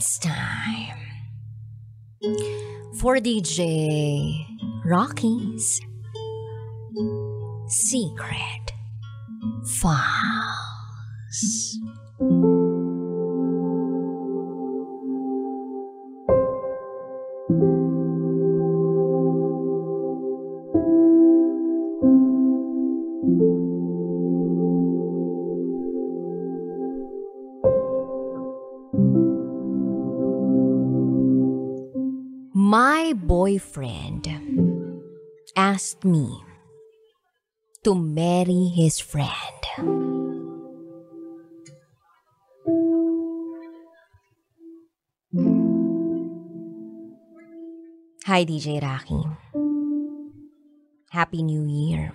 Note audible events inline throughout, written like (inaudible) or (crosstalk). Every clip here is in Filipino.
It's time for DJ Rocky's Secret Files. My boyfriend asked me to marry his friend. Hi, DJ Rocky. Happy New Year.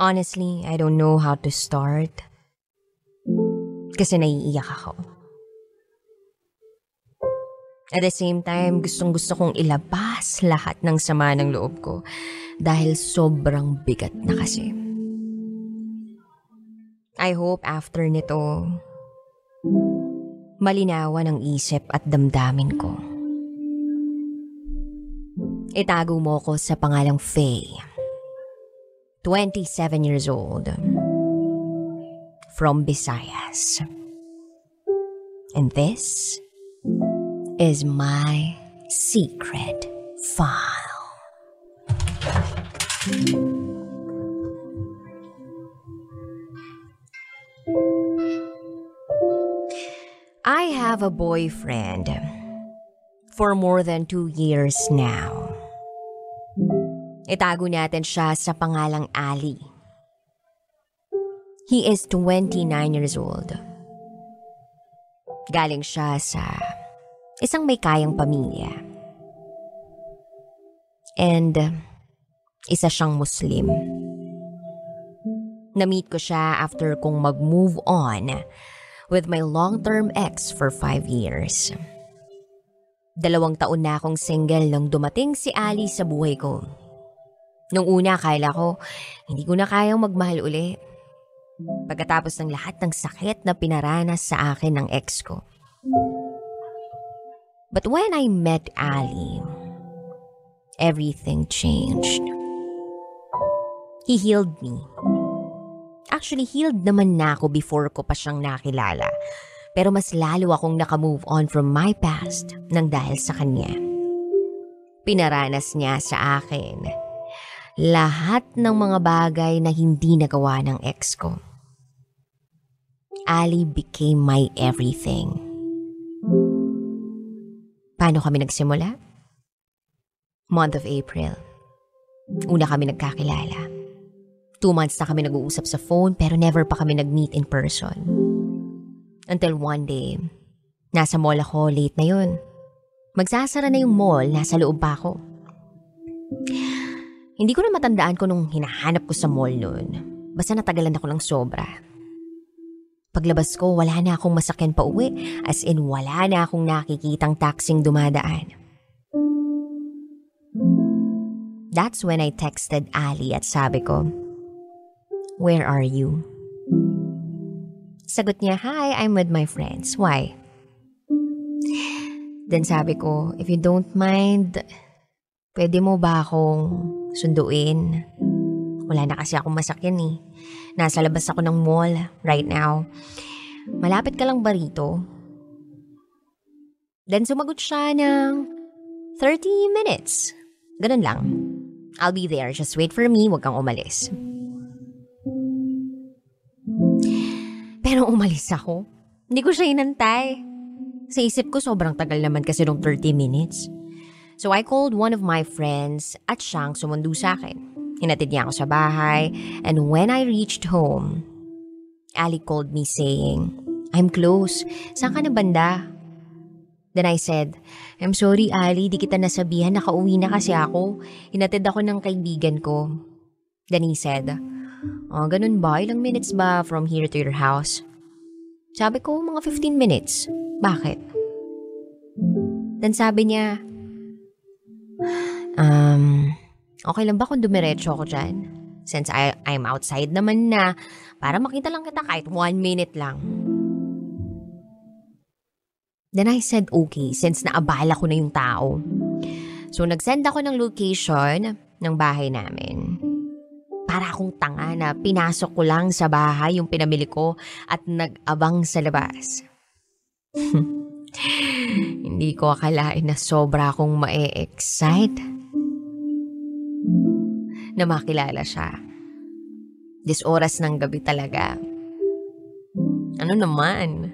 Honestly, I don't know how to start. Kasi naiiyak ako. At the same time, gustong gusto kong ilabas lahat ng sama ng loob ko dahil sobrang bigat na kasi. I hope after nito, malinawan ang isip at damdamin ko. Itago mo ko sa pangalang Faye. 27 years old. From Visayas. And this is my secret file. I have a boyfriend for more than two years now. Itago natin siya sa pangalang Ali. He is 29 years old. Galing siya sa isang may kayang pamilya. And isa siyang Muslim. Na-meet ko siya after kong mag-move on with my long-term ex for five years. Dalawang taon na akong single nang dumating si Ali sa buhay ko. Nung una, akala ko, hindi ko na kayang magmahal uli. Pagkatapos ng lahat ng sakit na pinaranas sa akin ng ex ko. But when I met Ali, everything changed. He healed me. Actually, healed naman na ako before ko pa siyang nakilala. Pero mas lalo akong nakamove on from my past nang dahil sa kanya. Pinaranas niya sa akin lahat ng mga bagay na hindi nagawa ng ex ko. Ali became my everything. Paano kami nagsimula? Month of April. Una kami nagkakilala. Two months na kami nag-uusap sa phone pero never pa kami nag-meet in person. Until one day, nasa mall ako late na yun. Magsasara na yung mall, nasa loob pa ako. Hindi ko na matandaan ko nung hinahanap ko sa mall noon. Basta natagalan ako ng sobra. Paglabas ko, wala na akong masakyan pa uwi. As in, wala na akong nakikitang taxing dumadaan. That's when I texted Ali at sabi ko, Where are you? Sagot niya, Hi, I'm with my friends. Why? Then sabi ko, If you don't mind, pwede mo ba akong sunduin? Wala na kasi akong masakyan eh. Nasa labas ako ng mall right now. Malapit ka lang ba rito? Then sumagot siya ng 30 minutes. Ganun lang. I'll be there. Just wait for me. Huwag kang umalis. Pero umalis ako. Hindi ko siya inantay. Sa isip ko sobrang tagal naman kasi nung 30 minutes. So I called one of my friends at siyang sumundo sa akin. Hinatid niya ako sa bahay and when I reached home, Ali called me saying, I'm close. Saan ka na banda? Then I said, I'm sorry Ali, di kita nasabihan, nakauwi na kasi ako. Hinatid ako ng kaibigan ko. Then he said, Oh, ganun ba? Ilang minutes ba from here to your house? Sabi ko, mga 15 minutes. Bakit? Then sabi niya, Um, okay lang ba kung dumiretso ako dyan? Since I, I'm outside naman na, para makita lang kita kahit one minute lang. Then I said okay since naabala ko na yung tao. So nagsend ako ng location ng bahay namin. Para akong tanga na pinasok ko lang sa bahay yung pinamili ko at nag-abang sa labas. (laughs) Hindi ko akalain na sobra akong ma-excite na makilala siya. This oras ng gabi talaga. Ano naman?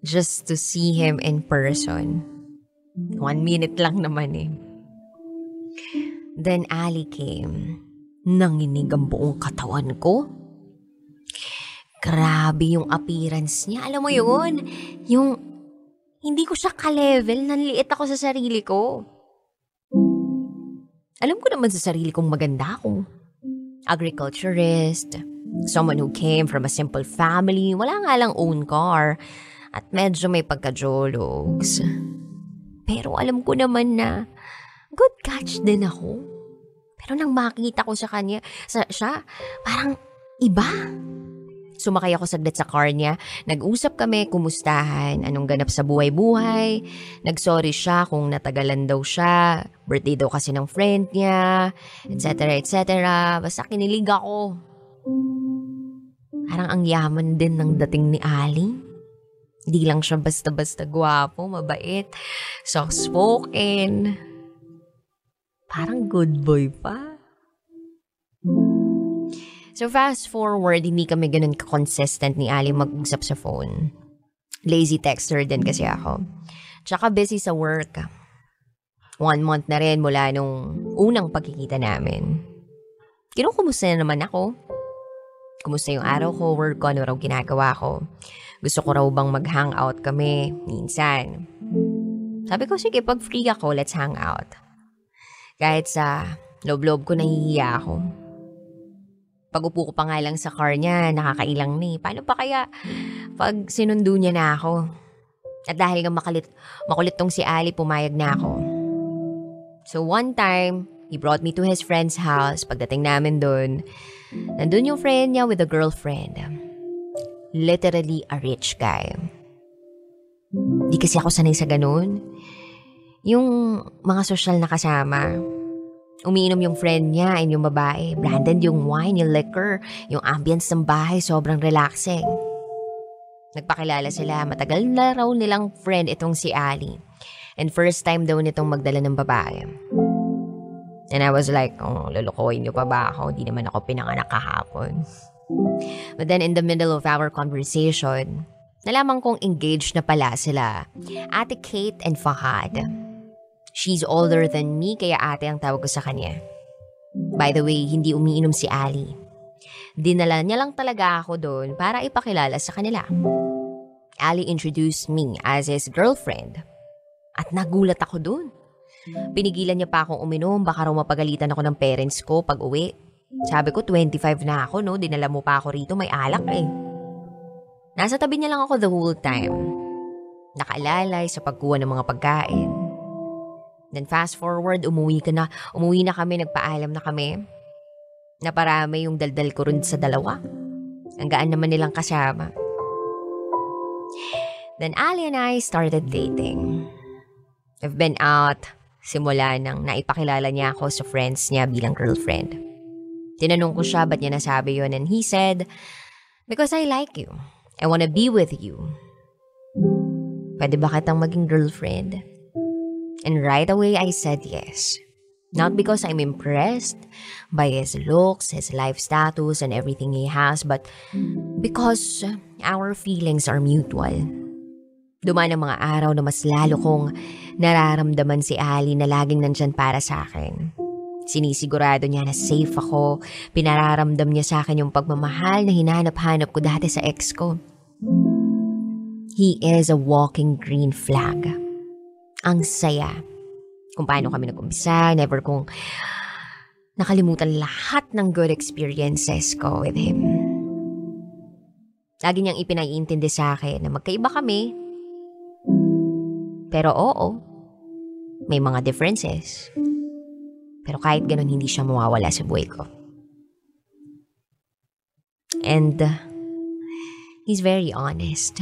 Just to see him in person. One minute lang naman eh. Then Ali came. Nanginig ang buong katawan ko. Grabe yung appearance niya. Alam mo yun? Yung hindi ko siya ka-level. Nanliit ako sa sarili ko. Alam ko naman sa sarili kong maganda ako. Agriculturist, someone who came from a simple family, wala nga lang own car, at medyo may pagka-jologs. Pero alam ko naman na good catch din ako. Pero nang makita ko sa kanya, sa, siya, parang iba. Sumakay ako saglit sa car niya. Nag-usap kami, kumustahan, anong ganap sa buhay-buhay. Nag-sorry siya kung natagalan daw siya. Birthday daw kasi ng friend niya, etc. etc. Basta kinilig ako. Parang ang yaman din ng dating ni Ali. Hindi lang siya basta-basta gwapo, mabait, soft-spoken. Parang good boy pa. So fast forward, hindi kami ganun consistent ni Ali mag-usap sa phone. Lazy texter din kasi ako. Tsaka busy sa work. One month na rin mula nung unang pagkikita namin. Kinukumusta na naman ako. Kumusta yung araw ko, work ko, ano raw ginagawa ko. Gusto ko raw bang mag-hangout kami minsan. Sabi ko, sige, pag free ako, let's hang out. Kahit sa loob-loob ko nahihiya ako. Pag-upo ko pa nga lang sa car niya, nakakailang ni. Paano pa kaya pag sinundo niya na ako? At dahil nga makalit, makulit tong si Ali, pumayag na ako. So one time, he brought me to his friend's house. Pagdating namin doon, nandun yung friend niya with a girlfriend. Literally a rich guy. Di kasi ako sanay sa ganun. Yung mga social na kasama, Umiinom yung friend niya and yung babae. Branded yung wine, yung liquor, yung ambience ng bahay, sobrang relaxing. Nagpakilala sila, matagal na raw nilang friend itong si Ali. And first time daw nitong magdala ng babae. And I was like, oh, lulukoyin niyo pa ba ako? Di naman ako pinanganak kahapon. But then in the middle of our conversation, nalaman kong engaged na pala sila. Ate Kate and Fahad. She's older than me kaya ate ang tawag ko sa kanya. By the way, hindi umiinom si Ali. Dinala niya lang talaga ako doon para ipakilala sa kanila. Ali introduced me as his girlfriend. At nagulat ako doon. Pinigilan niya pa akong uminom, baka raw mapagalitan ako ng parents ko pag uwi. Sabi ko, 25 na ako, no? Dinala mo pa ako rito, may alak eh. Nasa tabi niya lang ako the whole time. Nakaalalay sa pagkuha ng mga pagkain. Then fast forward, umuwi ka na, umuwi na kami, nagpaalam na kami. Naparami yung daldal ko rin sa dalawa. Ang gaan naman nilang kasama. Then Ali and I started dating. I've been out simula nang naipakilala niya ako sa friends niya bilang girlfriend. Tinanong ko siya ba't niya nasabi yon and he said, Because I like you. I wanna be with you. Pwede ba kitang maging girlfriend? And right away, I said yes. Not because I'm impressed by his looks, his life status, and everything he has, but because our feelings are mutual. Dumaan ang mga araw na mas lalo kong nararamdaman si Ali na laging nandyan para sa akin. Sinisigurado niya na safe ako. Pinararamdam niya sa akin yung pagmamahal na hinanap-hanap ko dati sa ex ko. He is a walking green flag ang saya. Kung paano kami nag-umpisa, never kong nakalimutan lahat ng good experiences ko with him. Lagi niyang ipinaiintindi sa akin na magkaiba kami. Pero oo, may mga differences. Pero kahit ganun, hindi siya mawawala sa buhay ko. And uh, he's very honest.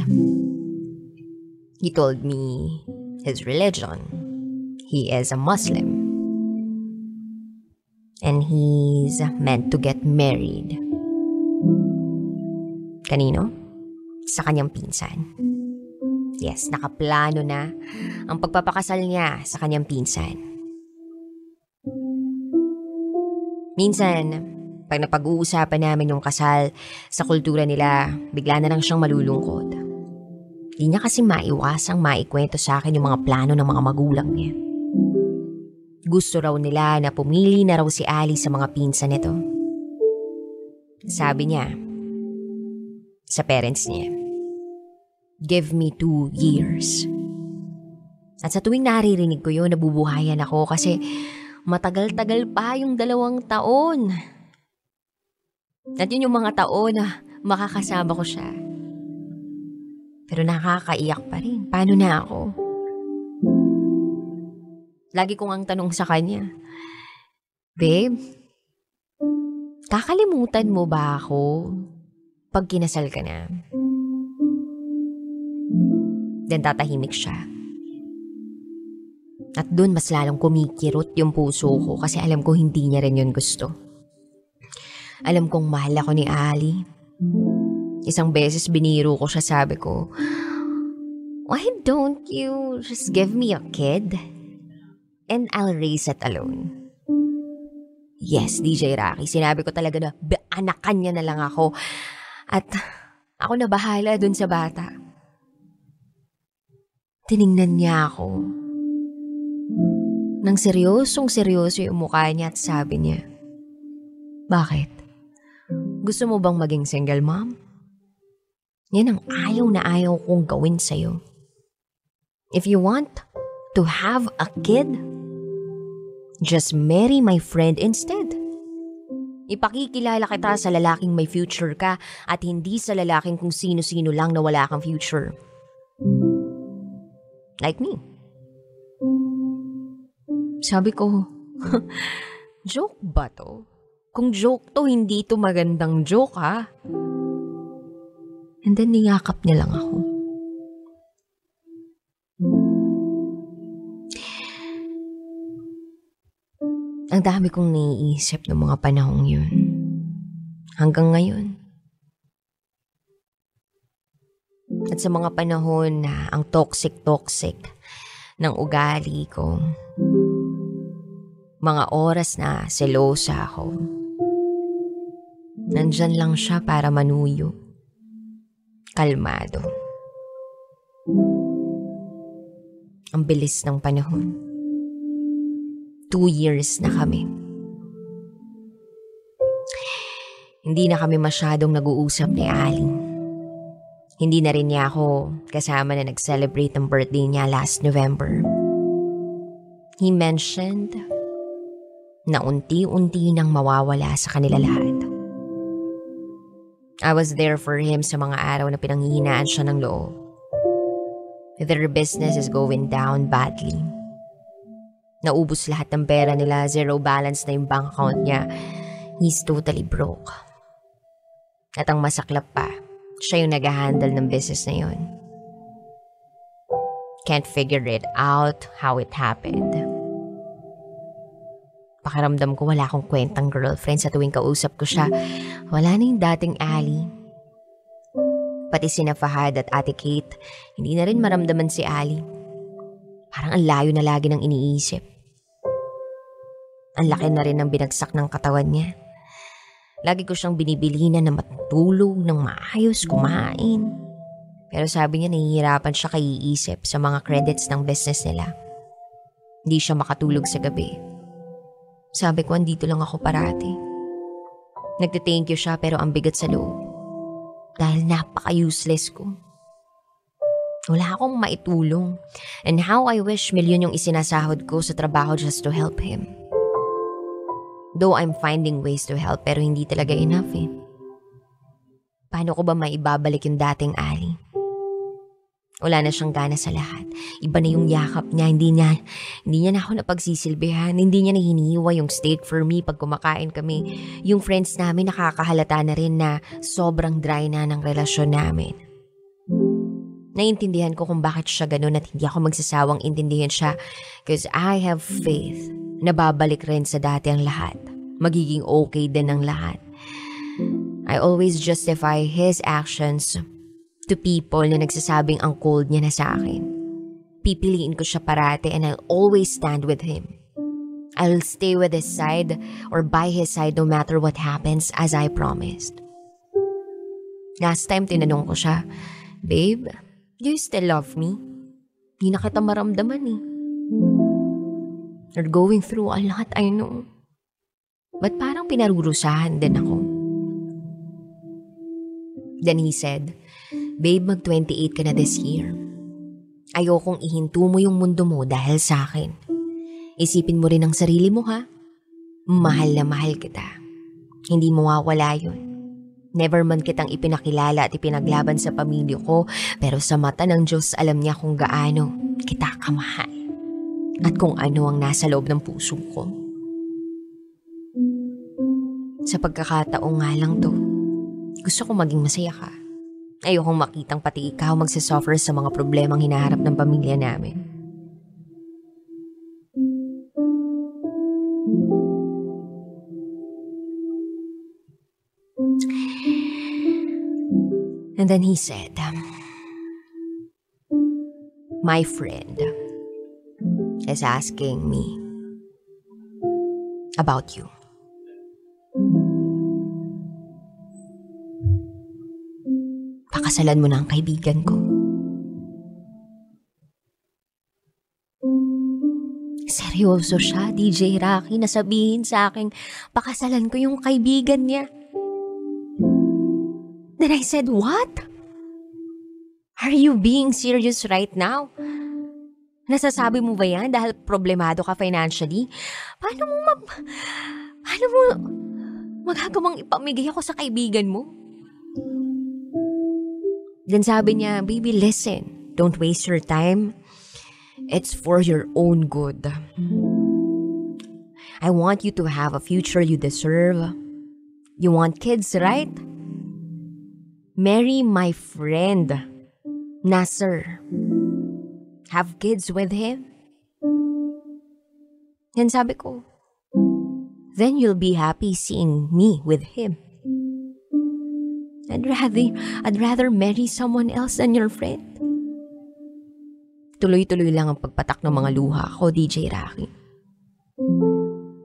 He told me his religion. He is a Muslim. And he's meant to get married. Kanino? Sa kanyang pinsan. Yes, nakaplano na ang pagpapakasal niya sa kanyang pinsan. Minsan, pag napag-uusapan namin yung kasal sa kultura nila, bigla na lang siyang malulungkot. Di niya kasi maiwasang maikwento sa akin yung mga plano ng mga magulang niya. Gusto raw nila na pumili na raw si Ali sa mga pinsan nito. Sabi niya, sa parents niya, Give me two years. At sa tuwing naririnig ko yun, nabubuhayan ako kasi matagal-tagal pa yung dalawang taon. At yun yung mga taon na makakasama ko siya. Pero nakakaiyak pa rin. Paano na ako? Lagi kong ang tanong sa kanya, Babe, kakalimutan mo ba ako pag kinasal ka na? Then tatahimik siya. At doon mas lalong kumikirot yung puso ko kasi alam ko hindi niya rin yun gusto. Alam kong mahal ako ni Ali. Isang beses biniro ko siya sabi ko, Why don't you just give me a kid? And I'll raise it alone. Yes, DJ Rocky, sinabi ko talaga na anakan niya na lang ako. At ako na bahala dun sa bata. Tiningnan niya ako. Nang seryosong seryoso yung mukha niya at sabi niya, Bakit? Gusto mo bang maging single mom? Yan ang ayaw na ayaw kong gawin sa'yo. If you want to have a kid, just marry my friend instead. Ipakikilala kita sa lalaking may future ka at hindi sa lalaking kung sino-sino lang na wala kang future. Like me. Sabi ko, (laughs) joke ba to? Kung joke to, hindi to magandang joke ha. And then niyakap niya lang ako. Ang dami kong naiisip ng mga panahong yun. Hanggang ngayon. At sa mga panahon na ang toxic-toxic ng ugali ko, mga oras na selosa ako, nandyan lang siya para manuyo kalmado. Ang bilis ng panahon. Two years na kami. Hindi na kami masyadong nag-uusap ni Ali. Hindi na rin niya ako kasama na nag-celebrate ng birthday niya last November. He mentioned na unti-unti nang mawawala sa kanila lahat. I was there for him sa mga araw na pinanghihinaan siya ng loob. Their business is going down badly. Naubos lahat ng pera nila, zero balance na yung bank account niya. He's totally broke. At ang masaklap pa, siya yung nag-handle ng business na yun. Can't figure it out how it happened. Pakiramdam ko wala akong kwentang girlfriend sa tuwing kausap ko siya. Wala na yung dating Ali. Pati si Fahad at Ate Kate, hindi na rin maramdaman si Ali. Parang ang layo na lagi ng iniisip. Ang laki na rin ng binagsak ng katawan niya. Lagi ko siyang binibilinan na matulog, ng maayos, kumain. Pero sabi niya nahihirapan siya kaiisip sa mga credits ng business nila. Hindi siya makatulog sa gabi. Sabi ko, andito lang ako parati. Nagte-thank you siya pero ang bigat sa loob. Dahil napaka-useless ko. Wala akong maitulong. And how I wish milyon yung isinasahod ko sa trabaho just to help him. Though I'm finding ways to help pero hindi talaga enough eh. Paano ko ba maibabalik yung dating Ali? Wala na siyang gana sa lahat. Iba na yung yakap niya. Hindi niya, hindi niya na ako napagsisilbihan. Hindi niya na hinihiwa yung steak for me pag kumakain kami. Yung friends namin nakakahalata na rin na sobrang dry na ng relasyon namin. Naiintindihan ko kung bakit siya ganun at hindi ako magsasawang intindihin siya because I have faith na babalik rin sa dati ang lahat. Magiging okay din ang lahat. I always justify his actions to people na nagsasabing ang cold niya na sa akin. Pipiliin ko siya parate and I'll always stand with him. I'll stay with his side or by his side no matter what happens as I promised. Last time tinanong ko siya, Babe, Do you still love me? Di na kita maramdaman eh. You're going through a lot, I know. But parang pinarurusahan din ako. Then he said, Babe, mag-28 ka na this year. Ayokong ihinto mo yung mundo mo dahil sa akin. Isipin mo rin ang sarili mo ha. Mahal na mahal kita. Hindi mawawala yun. Never man kitang ipinakilala at ipinaglaban sa pamilya ko, pero sa mata ng Diyos alam niya kung gaano kita kamahal at kung ano ang nasa loob ng puso ko. Sa pagkakataong nga lang to, gusto ko maging masaya ka. Ayokong makitang pati ikaw magsasuffer sa mga problemang hinaharap ng pamilya namin. And then he said, My friend is asking me about you. Pakasalan mo na ang kaibigan ko. Seryoso siya, DJ Rocky, na sabihin sa akin, pakasalan ko yung kaibigan niya. Then I said, What? Are you being serious right now? Nasasabi mo ba yan dahil problemado ka financially? Paano mo mag... Paano mo magagawang ipamigay ako sa kaibigan mo? Then sabi niya, hmm. Baby, listen. Don't waste your time. It's for your own good. I want you to have a future you deserve. You want kids, right? Marry my friend, Nasser. Have kids with him. Yan sabi ko, then you'll be happy seeing me with him. I'd rather, I'd rather marry someone else than your friend. Tuloy-tuloy lang ang pagpatak ng mga luha ko, DJ Rocky.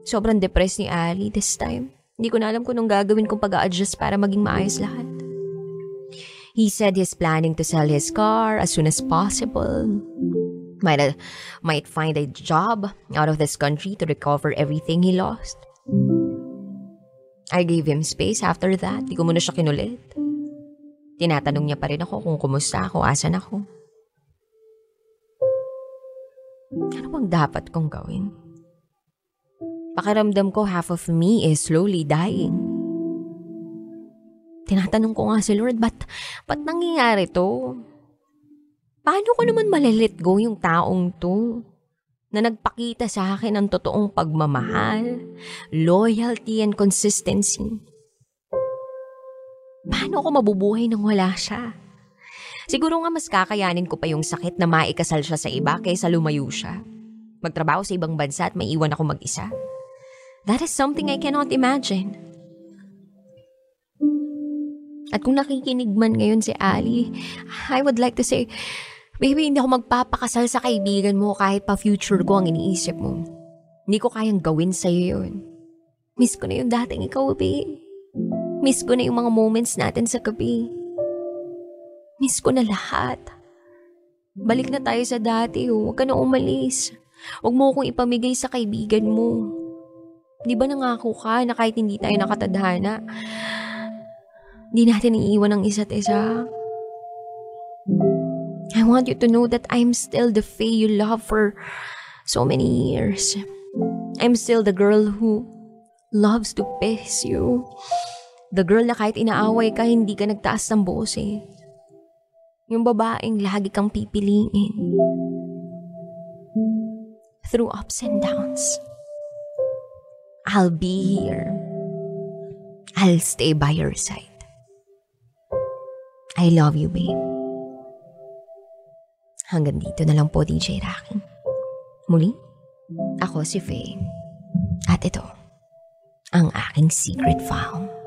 Sobrang depressed ni Ali this time. Hindi ko na alam kung anong gagawin kong pag-a-adjust para maging maayos lahat. He said he's planning to sell his car as soon as possible. Might, uh, might find a job out of this country to recover everything he lost. I gave him space after that. Di ko muna siya kinulit. Tinatanong niya pa rin ako kung kumusta ako, asan ako. Ano bang dapat kong gawin? Pakiramdam ko half of me is slowly dying. Tinatanong ko nga si Lord, ba't, ba't nangyayari to? Paano ko naman malilit go yung taong to? Na nagpakita sa akin ng totoong pagmamahal, loyalty and consistency. Paano ako mabubuhay nang wala siya? Siguro nga mas kakayanin ko pa yung sakit na maikasal siya sa iba kaysa lumayo siya. Magtrabaho sa ibang bansa at maiwan ako mag-isa. That is something I cannot imagine. At kung nakikinig man ngayon si Ali, I would like to say, Baby, hindi ako magpapakasal sa kaibigan mo kahit pa future ko ang iniisip mo. Hindi ko kayang gawin sa'yo yun. Miss ko na yung dating ikaw, babe. Miss ko na yung mga moments natin sa gabi. Miss ko na lahat. Balik na tayo sa dati, oh. Huwag ka na umalis. Huwag mo akong ipamigay sa kaibigan mo. Di ba nangako ka na kahit hindi tayo nakatadhana, Di natin iiwan ang isa't isa. Want you to know that I'm still the Faye you love for so many years. I'm still the girl who loves to piss you. The girl na kahit inaaway ka, hindi ka nagtaas ng boses. Yung babaeng lagi kang pipiliin. Through ups and downs. I'll be here. I'll stay by your side. I love you, babe. Hanggang dito na lang po DJ Rocky. Muli, ako si Faye. At ito, ang aking secret file.